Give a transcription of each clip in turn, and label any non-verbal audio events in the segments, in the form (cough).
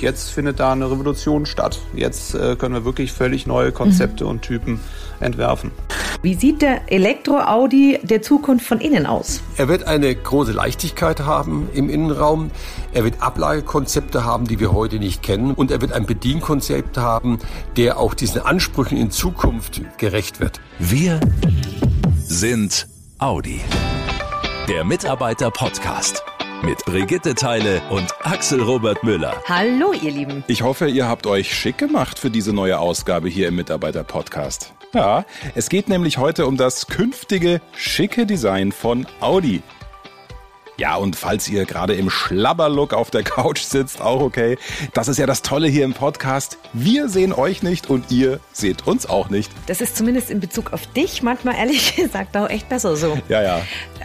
Jetzt findet da eine Revolution statt. Jetzt äh, können wir wirklich völlig neue Konzepte mhm. und Typen entwerfen. Wie sieht der Elektro-Audi der Zukunft von innen aus? Er wird eine große Leichtigkeit haben im Innenraum. Er wird Ablagekonzepte haben, die wir heute nicht kennen. Und er wird ein Bedienkonzept haben, der auch diesen Ansprüchen in Zukunft gerecht wird. Wir sind Audi. Der Mitarbeiter-Podcast mit Brigitte Teile und Axel Robert Müller. Hallo, ihr Lieben. Ich hoffe, ihr habt euch schick gemacht für diese neue Ausgabe hier im Mitarbeiter-Podcast. Ja, es geht nämlich heute um das künftige schicke Design von Audi. Ja, und falls ihr gerade im Schlabberlook auf der Couch sitzt, auch okay. Das ist ja das Tolle hier im Podcast. Wir sehen euch nicht und ihr seht uns auch nicht. Das ist zumindest in Bezug auf dich manchmal ehrlich (laughs) gesagt auch echt besser so. Ja, ja.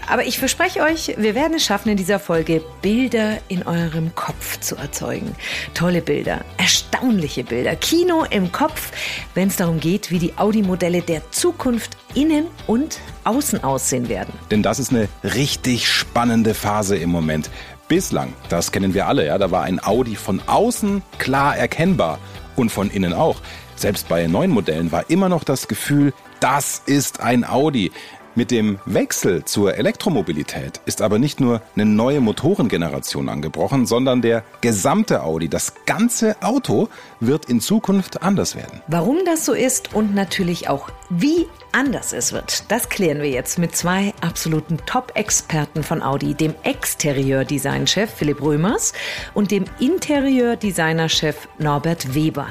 Aber ich verspreche euch, wir werden es schaffen, in dieser Folge Bilder in eurem Kopf zu erzeugen. Tolle Bilder, erstaunliche Bilder, Kino im Kopf, wenn es darum geht, wie die Audi-Modelle der Zukunft innen und außen aussehen werden. Denn das ist eine richtig spannende Phase im Moment. Bislang, das kennen wir alle, ja, da war ein Audi von außen klar erkennbar und von innen auch. Selbst bei neuen Modellen war immer noch das Gefühl, das ist ein Audi. Mit dem Wechsel zur Elektromobilität ist aber nicht nur eine neue Motorengeneration angebrochen, sondern der gesamte Audi, das ganze Auto wird in Zukunft anders werden. Warum das so ist und natürlich auch wie anders es wird, das klären wir jetzt mit zwei absoluten Top-Experten von Audi, dem Exterieur-Design-Chef Philipp Römers und dem Interieur-Designer-Chef Norbert Weber.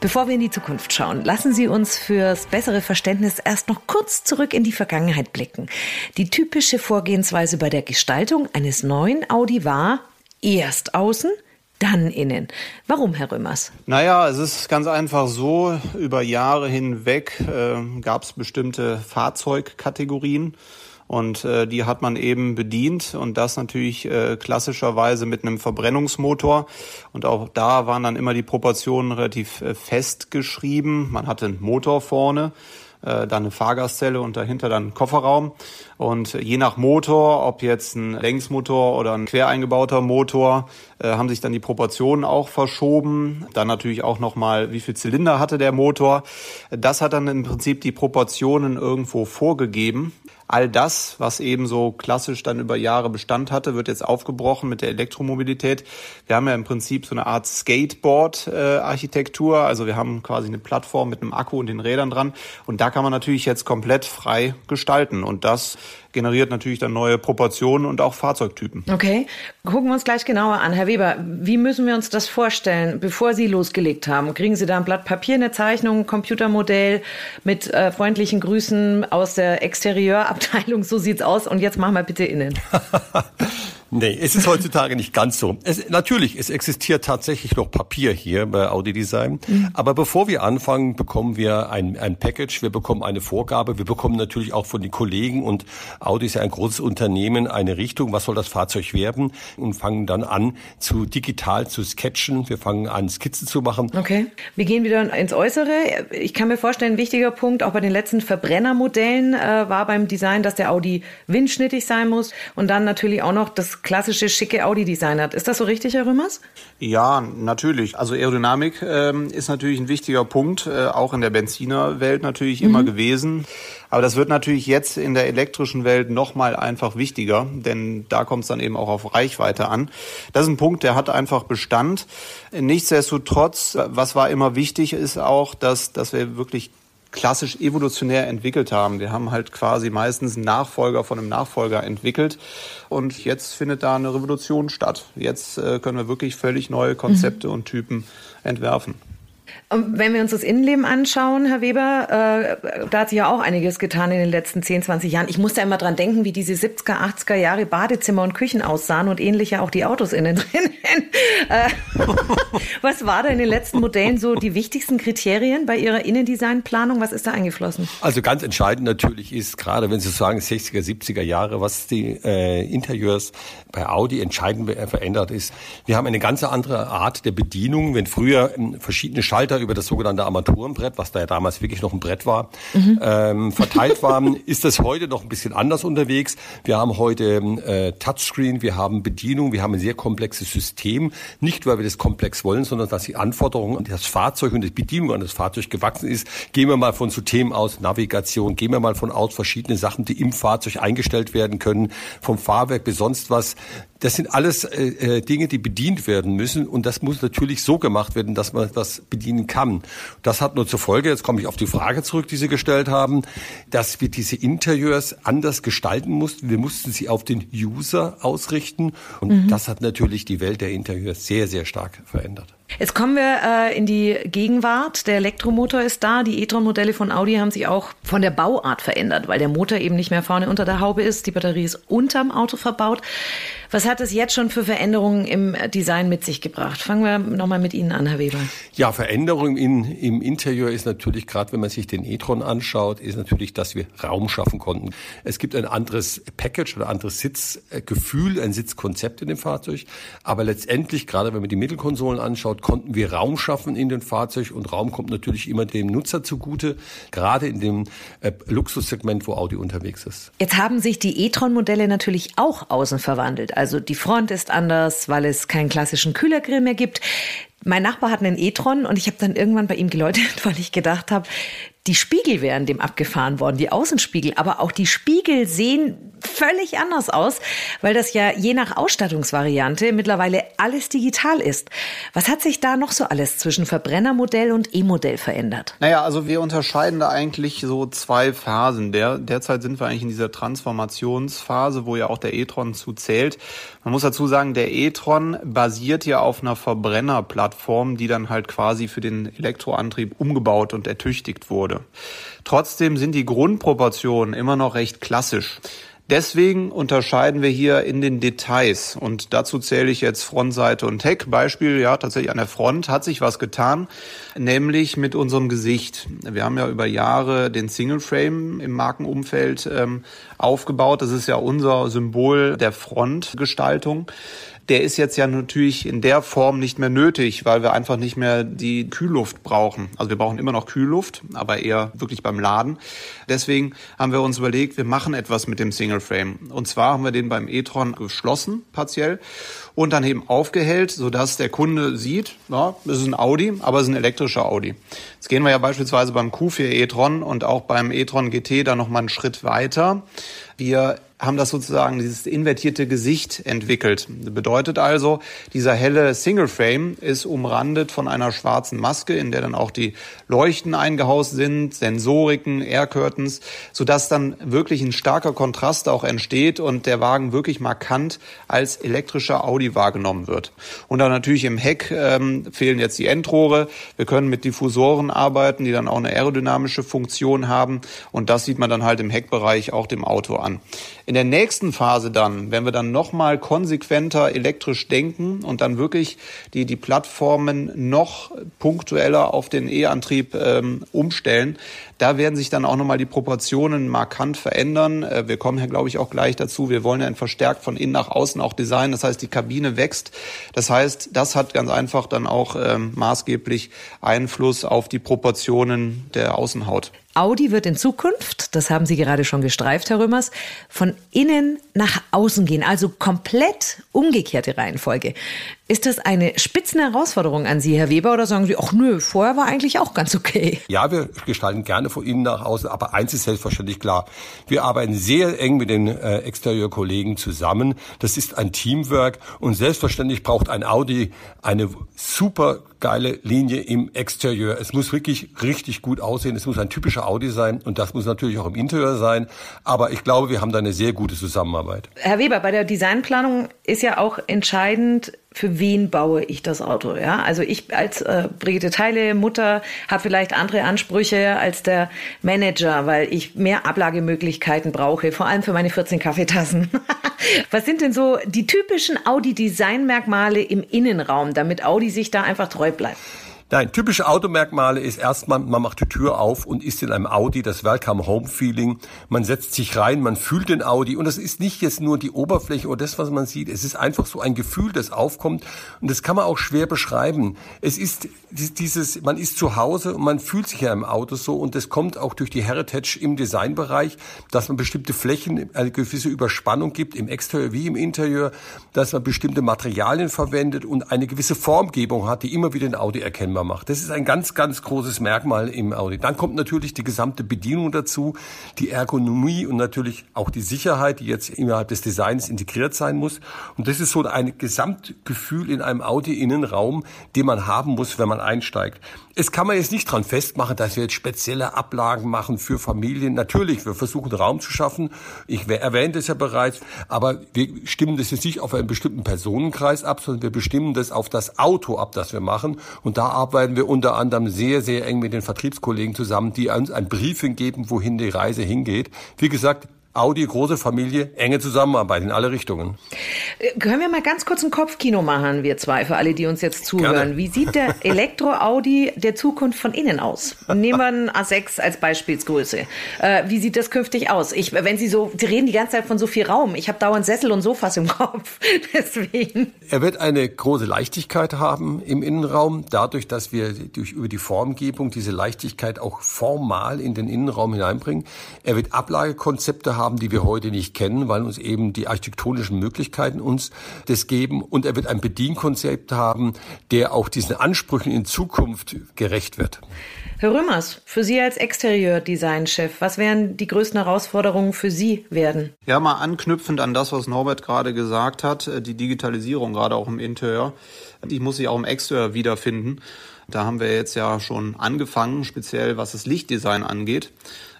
Bevor wir in die Zukunft schauen, lassen Sie uns fürs bessere Verständnis erst noch kurz zurück in die Vergangenheit blicken. Die typische Vorgehensweise bei der Gestaltung eines neuen Audi war erst außen, dann innen. Warum, Herr Römers? Naja, es ist ganz einfach so, über Jahre hinweg äh, gab es bestimmte Fahrzeugkategorien und äh, die hat man eben bedient und das natürlich äh, klassischerweise mit einem Verbrennungsmotor und auch da waren dann immer die Proportionen relativ äh, fest geschrieben. Man hatte einen Motor vorne, äh, dann eine Fahrgastzelle und dahinter dann einen Kofferraum. Und je nach Motor, ob jetzt ein Längsmotor oder ein quer eingebauter Motor, äh, haben sich dann die Proportionen auch verschoben. Dann natürlich auch nochmal, wie viel Zylinder hatte der Motor. Das hat dann im Prinzip die Proportionen irgendwo vorgegeben. All das, was eben so klassisch dann über Jahre Bestand hatte, wird jetzt aufgebrochen mit der Elektromobilität. Wir haben ja im Prinzip so eine Art Skateboard-Architektur. also wir haben quasi eine Plattform mit einem Akku und den Rädern dran. Und da kann man natürlich jetzt komplett frei gestalten. Und das generiert natürlich dann neue Proportionen und auch Fahrzeugtypen. Okay, gucken wir uns gleich genauer an. Herr Weber, wie müssen wir uns das vorstellen, bevor Sie losgelegt haben? Kriegen Sie da ein Blatt Papier, eine Zeichnung, ein Computermodell mit äh, freundlichen Grüßen aus der Exterieurabteilung? So sieht's aus. Und jetzt machen wir bitte innen. (laughs) Nee, es ist heutzutage nicht ganz so. Es, natürlich, es existiert tatsächlich noch Papier hier bei Audi Design. Mhm. Aber bevor wir anfangen, bekommen wir ein, ein Package, wir bekommen eine Vorgabe, wir bekommen natürlich auch von den Kollegen und Audi ist ja ein großes Unternehmen, eine Richtung, was soll das Fahrzeug werden und fangen dann an, zu digital zu sketchen. Wir fangen an, Skizzen zu machen. Okay. Wir gehen wieder ins Äußere. Ich kann mir vorstellen, ein wichtiger Punkt, auch bei den letzten Verbrennermodellen äh, war beim Design, dass der Audi windschnittig sein muss und dann natürlich auch noch das klassische schicke Audi-Design hat. Ist das so richtig, Herr Römers? Ja, natürlich. Also Aerodynamik ähm, ist natürlich ein wichtiger Punkt, äh, auch in der Benzinerwelt natürlich mhm. immer gewesen. Aber das wird natürlich jetzt in der elektrischen Welt nochmal einfach wichtiger, denn da kommt es dann eben auch auf Reichweite an. Das ist ein Punkt, der hat einfach Bestand. Nichtsdestotrotz, was war immer wichtig, ist auch, dass, dass wir wirklich klassisch evolutionär entwickelt haben. Wir haben halt quasi meistens einen Nachfolger von einem Nachfolger entwickelt und jetzt findet da eine Revolution statt. Jetzt äh, können wir wirklich völlig neue Konzepte mhm. und Typen entwerfen. Wenn wir uns das Innenleben anschauen, Herr Weber, äh, da hat sich ja auch einiges getan in den letzten 10, 20 Jahren. Ich muss da immer dran denken, wie diese 70er, 80er Jahre Badezimmer und Küchen aussahen und ähnlich ja auch die Autos innen drin. (laughs) äh, was war da in den letzten Modellen so die wichtigsten Kriterien bei Ihrer Innendesignplanung? Was ist da eingeflossen? Also ganz entscheidend natürlich ist, gerade wenn Sie sagen 60er, 70er Jahre, was die äh, Interieurs bei Audi entscheidend verändert ist. Wir haben eine ganz andere Art der Bedienung. Wenn früher ähm, verschiedene Schaltungen Schalter über das sogenannte Armaturenbrett, was da ja damals wirklich noch ein Brett war, mhm. ähm, verteilt waren, (laughs) ist das heute noch ein bisschen anders unterwegs. Wir haben heute äh, Touchscreen, wir haben Bedienung, wir haben ein sehr komplexes System. Nicht, weil wir das komplex wollen, sondern dass die Anforderungen an das Fahrzeug und die Bedienung an das Fahrzeug gewachsen ist. Gehen wir mal von so Themen aus, Navigation, gehen wir mal von aus verschiedene Sachen, die im Fahrzeug eingestellt werden können, vom Fahrwerk bis sonst was. Das sind alles äh, äh, Dinge, die bedient werden müssen und das muss natürlich so gemacht werden, dass man das bedienen kann. Das hat nur zur Folge, jetzt komme ich auf die Frage zurück, die Sie gestellt haben, dass wir diese Interieurs anders gestalten mussten. Wir mussten sie auf den User ausrichten und mhm. das hat natürlich die Welt der Interieurs sehr, sehr stark verändert. Jetzt kommen wir äh, in die Gegenwart. Der Elektromotor ist da. Die e-tron-Modelle von Audi haben sich auch von der Bauart verändert, weil der Motor eben nicht mehr vorne unter der Haube ist. Die Batterie ist unterm Auto verbaut. Was hat es jetzt schon für Veränderungen im Design mit sich gebracht? Fangen wir nochmal mit Ihnen an, Herr Weber. Ja, Veränderung in, im Interieur ist natürlich, gerade wenn man sich den e-tron anschaut, ist natürlich, dass wir Raum schaffen konnten. Es gibt ein anderes Package oder anderes Sitzgefühl, ein Sitzkonzept in dem Fahrzeug. Aber letztendlich, gerade wenn man die Mittelkonsolen anschaut, konnten wir Raum schaffen in dem Fahrzeug und Raum kommt natürlich immer dem Nutzer zugute, gerade in dem äh, Luxussegment, wo Audi unterwegs ist. Jetzt haben sich die e-tron-Modelle natürlich auch außen verwandelt. Also die Front ist anders, weil es keinen klassischen Kühlergrill mehr gibt. Mein Nachbar hat einen e-tron und ich habe dann irgendwann bei ihm geläutet, (laughs) weil ich gedacht habe, die Spiegel wären dem abgefahren worden, die Außenspiegel, aber auch die Spiegel sehen völlig anders aus, weil das ja je nach Ausstattungsvariante mittlerweile alles digital ist. Was hat sich da noch so alles zwischen Verbrennermodell und E-Modell verändert? Naja, also wir unterscheiden da eigentlich so zwei Phasen. Der, derzeit sind wir eigentlich in dieser Transformationsphase, wo ja auch der e-tron zu zählt. Man muss dazu sagen, der e-tron basiert ja auf einer Verbrennerplattform, die dann halt quasi für den Elektroantrieb umgebaut und ertüchtigt wurde. Trotzdem sind die Grundproportionen immer noch recht klassisch. Deswegen unterscheiden wir hier in den Details und dazu zähle ich jetzt Frontseite und Heck. Beispiel, ja, tatsächlich an der Front hat sich was getan, nämlich mit unserem Gesicht. Wir haben ja über Jahre den Single Frame im Markenumfeld ähm, aufgebaut. Das ist ja unser Symbol der Frontgestaltung der ist jetzt ja natürlich in der Form nicht mehr nötig, weil wir einfach nicht mehr die Kühlluft brauchen. Also wir brauchen immer noch Kühlluft, aber eher wirklich beim Laden. Deswegen haben wir uns überlegt, wir machen etwas mit dem Single Frame. Und zwar haben wir den beim e-tron geschlossen, partiell, und dann eben aufgehellt, sodass der Kunde sieht, ja, es ist ein Audi, aber es ist ein elektrischer Audi. Jetzt gehen wir ja beispielsweise beim Q4 e-tron und auch beim e-tron GT da nochmal einen Schritt weiter. Wir haben das sozusagen dieses invertierte Gesicht entwickelt. Bedeutet also, dieser helle Single Frame ist umrandet von einer schwarzen Maske, in der dann auch die Leuchten eingehaust sind, Sensoriken, Air Curtains, sodass dann wirklich ein starker Kontrast auch entsteht und der Wagen wirklich markant als elektrischer Audi wahrgenommen wird. Und dann natürlich im Heck ähm, fehlen jetzt die Endrohre. Wir können mit Diffusoren arbeiten, die dann auch eine aerodynamische Funktion haben und das sieht man dann halt im Heckbereich auch dem Auto an. In der nächsten Phase dann, wenn wir dann nochmal konsequenter elektrisch denken und dann wirklich die, die Plattformen noch punktueller auf den E-Antrieb ähm, umstellen, da werden sich dann auch nochmal die Proportionen markant verändern. Äh, wir kommen ja, glaube ich, auch gleich dazu. Wir wollen ja ein verstärkt von innen nach außen auch designen. Das heißt, die Kabine wächst. Das heißt, das hat ganz einfach dann auch ähm, maßgeblich Einfluss auf die Proportionen der Außenhaut. Audi wird in Zukunft, das haben Sie gerade schon gestreift, Herr Römers, von innen nach außen gehen, also komplett umgekehrte Reihenfolge. Ist das eine Spitzenherausforderung an Sie, Herr Weber, oder sagen Sie, ach nö, vorher war eigentlich auch ganz okay? Ja, wir gestalten gerne von innen nach außen, aber eins ist selbstverständlich klar. Wir arbeiten sehr eng mit den äh, Exterior-Kollegen zusammen. Das ist ein Teamwork und selbstverständlich braucht ein Audi eine super geile Linie im Exterieur. Es muss wirklich richtig gut aussehen. Es muss ein typischer Audi sein und das muss natürlich auch im Interieur sein. Aber ich glaube, wir haben da eine sehr gute Zusammenarbeit. Herr Weber, bei der Designplanung ist ja auch entscheidend, für wen baue ich das Auto? Ja, also ich als äh, Brigitte Teile Mutter habe vielleicht andere Ansprüche als der Manager, weil ich mehr Ablagemöglichkeiten brauche, vor allem für meine 14 Kaffeetassen. (laughs) Was sind denn so die typischen Audi Designmerkmale im Innenraum, damit Audi sich da einfach treu bleibt? Nein, typische Automerkmale ist erstmal, man macht die Tür auf und ist in einem Audi, das Welcome Home Feeling. Man setzt sich rein, man fühlt den Audi und das ist nicht jetzt nur die Oberfläche oder das, was man sieht. Es ist einfach so ein Gefühl, das aufkommt und das kann man auch schwer beschreiben. Es ist dieses, man ist zu Hause und man fühlt sich ja im Auto so und das kommt auch durch die Heritage im Designbereich, dass man bestimmte Flächen, eine gewisse Überspannung gibt, im Exterieur wie im Interieur, dass man bestimmte Materialien verwendet und eine gewisse Formgebung hat, die immer wieder in Audi erkennbar erkennbar macht. Das ist ein ganz, ganz großes Merkmal im Audi. Dann kommt natürlich die gesamte Bedienung dazu, die Ergonomie und natürlich auch die Sicherheit, die jetzt innerhalb des Designs integriert sein muss. Und das ist so ein Gesamtgefühl in einem Audi-Innenraum, den man haben muss, wenn man einsteigt. Es kann man jetzt nicht dran festmachen, dass wir jetzt spezielle Ablagen machen für Familien. Natürlich, wir versuchen Raum zu schaffen. Ich erwähnte es ja bereits, aber wir stimmen das jetzt nicht auf einen bestimmten Personenkreis ab, sondern wir bestimmen das auf das Auto ab, das wir machen. Und da arbeiten wir unter anderem sehr, sehr eng mit den Vertriebskollegen zusammen, die uns ein Briefing geben, wohin die Reise hingeht. Wie gesagt, Audi, große Familie, enge Zusammenarbeit in alle Richtungen. Können wir mal ganz kurz ein Kopfkino machen, wir zwei, für alle, die uns jetzt zuhören. Gerne. Wie sieht der (laughs) Elektro-Audi der Zukunft von innen aus? Nehmen wir einen A6 als Beispielsgröße. Äh, wie sieht das künftig aus? Ich, wenn Sie so, Sie reden die ganze Zeit von so viel Raum. Ich habe dauernd Sessel und Sofas im (laughs) Kopf. Deswegen. Er wird eine große Leichtigkeit haben im Innenraum, dadurch, dass wir durch, über die Formgebung diese Leichtigkeit auch formal in den Innenraum hineinbringen. Er wird Ablagekonzepte haben, haben, die wir heute nicht kennen, weil uns eben die architektonischen Möglichkeiten uns das geben. Und er wird ein Bedienkonzept haben, der auch diesen Ansprüchen in Zukunft gerecht wird. Herr Römers, für Sie als Exterieur-Design-Chef, was werden die größten Herausforderungen für Sie werden? Ja, mal anknüpfend an das, was Norbert gerade gesagt hat, äh, die Digitalisierung gerade auch im Interieur. Die muss sich auch im Exterieur wiederfinden. Da haben wir jetzt ja schon angefangen, speziell was das Lichtdesign angeht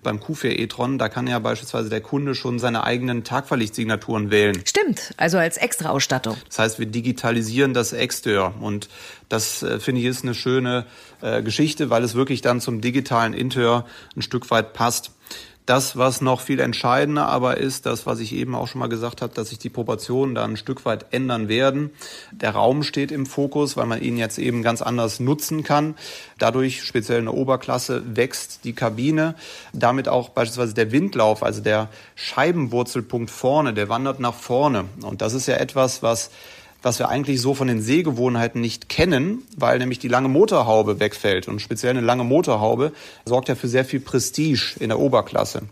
beim Q4 e-tron, da kann ja beispielsweise der Kunde schon seine eigenen Tagverlichtsignaturen wählen. Stimmt, also als Extra-Ausstattung. Das heißt, wir digitalisieren das Exterieur und das äh, finde ich ist eine schöne äh, Geschichte, weil es wirklich dann zum digitalen Interieur ein Stück weit passt. Das, was noch viel entscheidender aber ist, das, was ich eben auch schon mal gesagt habe, dass sich die Proportionen da ein Stück weit ändern werden. Der Raum steht im Fokus, weil man ihn jetzt eben ganz anders nutzen kann. Dadurch, speziell in der Oberklasse, wächst die Kabine. Damit auch beispielsweise der Windlauf, also der Scheibenwurzelpunkt vorne, der wandert nach vorne. Und das ist ja etwas, was was wir eigentlich so von den Sehgewohnheiten nicht kennen, weil nämlich die lange Motorhaube wegfällt. Und speziell eine lange Motorhaube sorgt ja für sehr viel Prestige in der Oberklasse.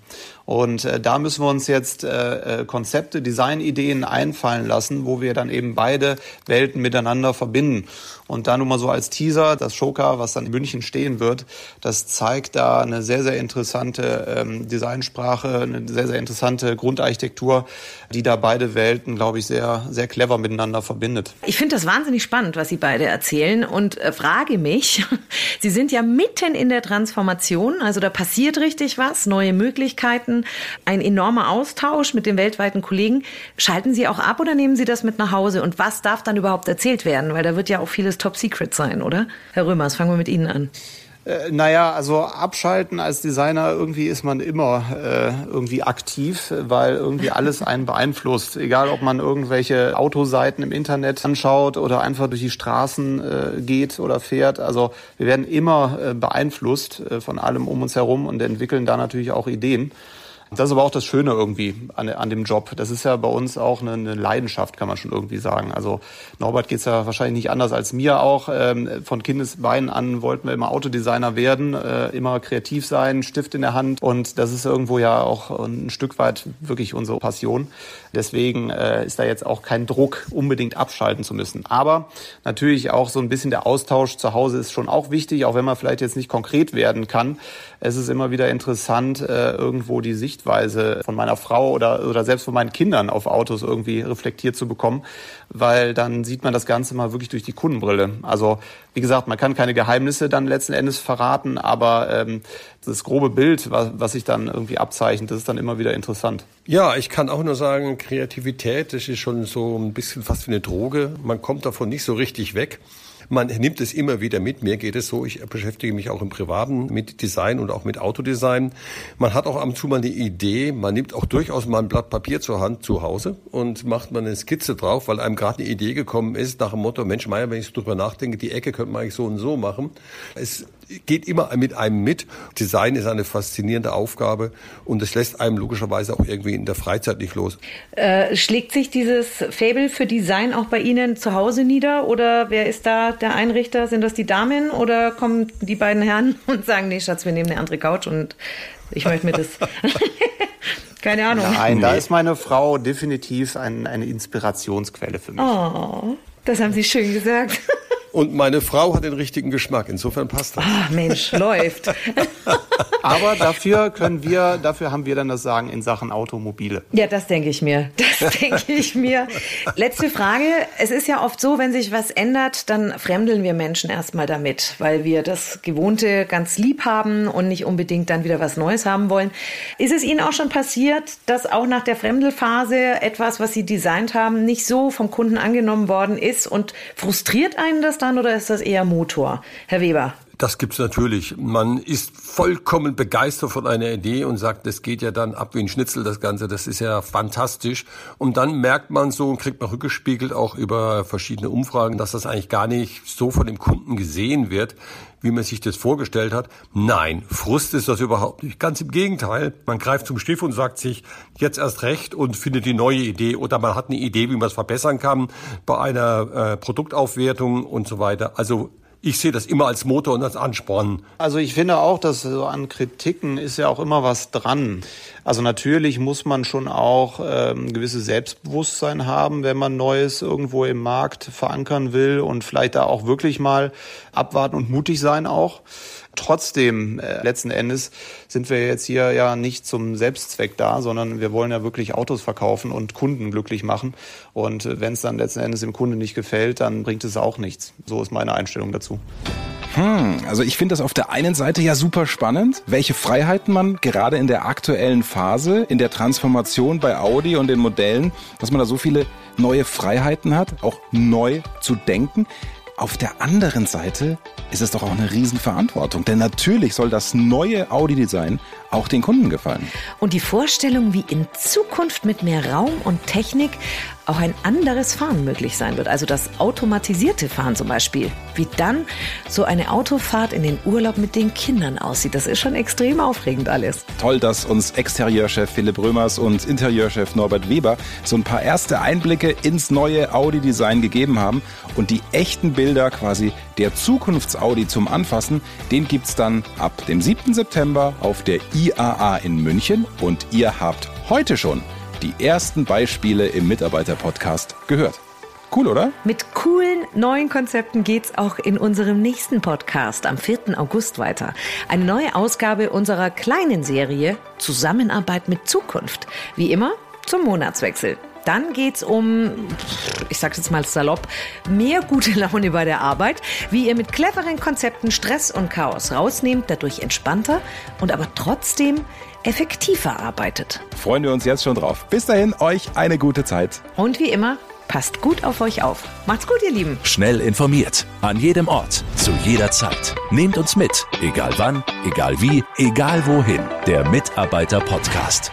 Und äh, da müssen wir uns jetzt äh, äh, Konzepte, Designideen einfallen lassen, wo wir dann eben beide Welten miteinander verbinden. Und da nur mal so als Teaser, das Shoka, was dann in München stehen wird, das zeigt da eine sehr, sehr interessante ähm, Designsprache, eine sehr, sehr interessante Grundarchitektur, die da beide Welten, glaube ich, sehr, sehr clever miteinander verbindet. Ich finde das wahnsinnig spannend, was Sie beide erzählen und äh, frage mich, (laughs) Sie sind ja mitten in der Transformation, also da passiert richtig was, neue Möglichkeiten, ein enormer Austausch mit den weltweiten Kollegen. Schalten Sie auch ab oder nehmen Sie das mit nach Hause? Und was darf dann überhaupt erzählt werden? Weil da wird ja auch vieles Top Secret sein, oder? Herr Römers, fangen wir mit Ihnen an. Äh, naja, also abschalten als Designer, irgendwie ist man immer äh, irgendwie aktiv, weil irgendwie alles einen (laughs) beeinflusst. Egal, ob man irgendwelche Autoseiten im Internet anschaut oder einfach durch die Straßen äh, geht oder fährt. Also wir werden immer äh, beeinflusst äh, von allem um uns herum und entwickeln da natürlich auch Ideen. Das ist aber auch das Schöne irgendwie an, an dem Job. Das ist ja bei uns auch eine, eine Leidenschaft, kann man schon irgendwie sagen. Also Norbert geht's ja wahrscheinlich nicht anders als mir auch. Ähm, von Kindesbeinen an wollten wir immer Autodesigner werden, äh, immer kreativ sein, Stift in der Hand. Und das ist irgendwo ja auch ein Stück weit wirklich unsere Passion. Deswegen äh, ist da jetzt auch kein Druck, unbedingt abschalten zu müssen. Aber natürlich auch so ein bisschen der Austausch zu Hause ist schon auch wichtig, auch wenn man vielleicht jetzt nicht konkret werden kann. Es ist immer wieder interessant, äh, irgendwo die Sichtweise von meiner Frau oder, oder selbst von meinen Kindern auf Autos irgendwie reflektiert zu bekommen, weil dann sieht man das Ganze mal wirklich durch die Kundenbrille. Also wie gesagt, man kann keine Geheimnisse dann letzten Endes verraten, aber ähm, das grobe Bild, was, was sich dann irgendwie abzeichnet, das ist dann immer wieder interessant. Ja, ich kann auch nur sagen, Kreativität, das ist schon so ein bisschen fast wie eine Droge. Man kommt davon nicht so richtig weg. Man nimmt es immer wieder mit. Mir geht es so. Ich beschäftige mich auch im Privaten mit Design und auch mit Autodesign. Man hat auch ab und zu mal eine Idee. Man nimmt auch durchaus mal ein Blatt Papier zur Hand zu Hause und macht mal eine Skizze drauf, weil einem gerade eine Idee gekommen ist nach dem Motto, Mensch, Meier, wenn ich drüber nachdenke, die Ecke könnte könnte man eigentlich so und so machen. Es geht immer mit einem mit. Design ist eine faszinierende Aufgabe und es lässt einem logischerweise auch irgendwie in der Freizeit nicht los. Äh, schlägt sich dieses Fable für Design auch bei Ihnen zu Hause nieder oder wer ist da der Einrichter? Sind das die Damen oder kommen die beiden Herren (laughs) und sagen, nee Schatz, wir nehmen eine andere Couch und ich möchte mir das... (laughs) Keine Ahnung. Nein, da ist meine Frau definitiv ein, eine Inspirationsquelle für mich. Oh, das haben Sie schön gesagt. Und meine Frau hat den richtigen Geschmack. Insofern passt das. Ah, Mensch, läuft. (laughs) Aber dafür können wir, dafür haben wir dann das Sagen in Sachen Automobile. Ja, das denke ich mir. Das (laughs) denke ich mir. Letzte Frage. Es ist ja oft so, wenn sich was ändert, dann fremdeln wir Menschen erstmal damit, weil wir das Gewohnte ganz lieb haben und nicht unbedingt dann wieder was Neues haben wollen. Ist es Ihnen auch schon passiert, dass auch nach der Fremdelphase etwas, was Sie designt haben, nicht so vom Kunden angenommen worden ist und frustriert einen das dann? dann oder ist das eher Motor? Herr Weber. Das gibt's natürlich. Man ist vollkommen begeistert von einer Idee und sagt, das geht ja dann ab wie ein Schnitzel, das Ganze. Das ist ja fantastisch. Und dann merkt man so und kriegt man rückgespiegelt auch über verschiedene Umfragen, dass das eigentlich gar nicht so von dem Kunden gesehen wird, wie man sich das vorgestellt hat. Nein, Frust ist das überhaupt nicht. Ganz im Gegenteil. Man greift zum Stift und sagt sich jetzt erst recht und findet die neue Idee oder man hat eine Idee, wie man es verbessern kann bei einer äh, Produktaufwertung und so weiter. Also ich sehe das immer als Motor und als Ansporn. Also ich finde auch, dass so an Kritiken ist ja auch immer was dran. Also natürlich muss man schon auch ähm, gewisses Selbstbewusstsein haben, wenn man Neues irgendwo im Markt verankern will und vielleicht da auch wirklich mal abwarten und mutig sein auch. Trotzdem, äh, letzten Endes sind wir jetzt hier ja nicht zum Selbstzweck da, sondern wir wollen ja wirklich Autos verkaufen und Kunden glücklich machen. Und äh, wenn es dann letzten Endes dem Kunde nicht gefällt, dann bringt es auch nichts. So ist meine Einstellung dazu. Hm, also ich finde das auf der einen Seite ja super spannend, welche Freiheiten man gerade in der aktuellen Phase, in der Transformation bei Audi und den Modellen, dass man da so viele neue Freiheiten hat, auch neu zu denken. Auf der anderen Seite ist es doch auch eine Riesenverantwortung, denn natürlich soll das neue Audi-Design auch den Kunden gefallen. Und die Vorstellung, wie in Zukunft mit mehr Raum und Technik auch ein anderes Fahren möglich sein wird, also das automatisierte Fahren zum Beispiel, wie dann so eine Autofahrt in den Urlaub mit den Kindern aussieht, das ist schon extrem aufregend alles. Toll, dass uns Exterieurchef Philipp Römers und Interieurchef Norbert Weber so ein paar erste Einblicke ins neue Audi-Design gegeben haben und die echten Bilder quasi der Zukunfts-Audi zum Anfassen, den gibt's dann ab dem 7. September auf der IAA in München und ihr habt heute schon die ersten Beispiele im Mitarbeiter-Podcast gehört. Cool, oder? Mit coolen neuen Konzepten geht's auch in unserem nächsten Podcast am 4. August weiter. Eine neue Ausgabe unserer kleinen Serie Zusammenarbeit mit Zukunft. Wie immer zum Monatswechsel. Dann geht's um, ich sag's jetzt mal salopp, mehr gute Laune bei der Arbeit, wie ihr mit cleveren Konzepten Stress und Chaos rausnehmt, dadurch entspannter und aber trotzdem effektiver arbeitet. Freuen wir uns jetzt schon drauf. Bis dahin, euch eine gute Zeit. Und wie immer, passt gut auf euch auf. Macht's gut, ihr Lieben. Schnell informiert, an jedem Ort, zu jeder Zeit. Nehmt uns mit, egal wann, egal wie, egal wohin. Der Mitarbeiter-Podcast.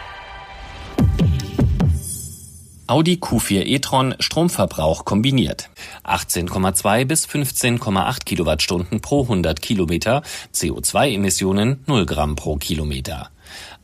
Audi Q4 e-tron Stromverbrauch kombiniert. 18,2 bis 15,8 Kilowattstunden pro 100 Kilometer, CO2-Emissionen 0 Gramm pro Kilometer.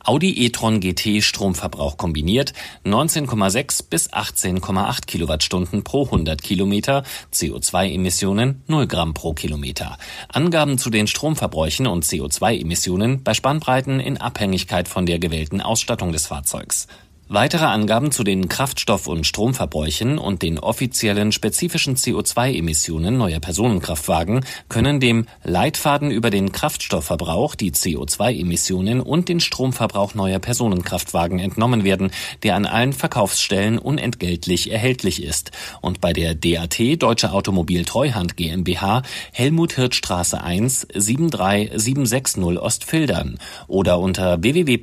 Audi e-tron GT Stromverbrauch kombiniert 19,6 bis 18,8 Kilowattstunden pro 100 Kilometer, CO2-Emissionen 0 Gramm pro Kilometer. Angaben zu den Stromverbräuchen und CO2-Emissionen bei Spannbreiten in Abhängigkeit von der gewählten Ausstattung des Fahrzeugs. Weitere Angaben zu den Kraftstoff- und Stromverbräuchen und den offiziellen spezifischen CO2-Emissionen neuer Personenkraftwagen können dem Leitfaden über den Kraftstoffverbrauch, die CO2-Emissionen und den Stromverbrauch neuer Personenkraftwagen entnommen werden, der an allen Verkaufsstellen unentgeltlich erhältlich ist. Und bei der DAT Deutsche Automobil Treuhand GmbH Helmut Hirtstraße 1 73760 Ostfildern oder unter www.dat.de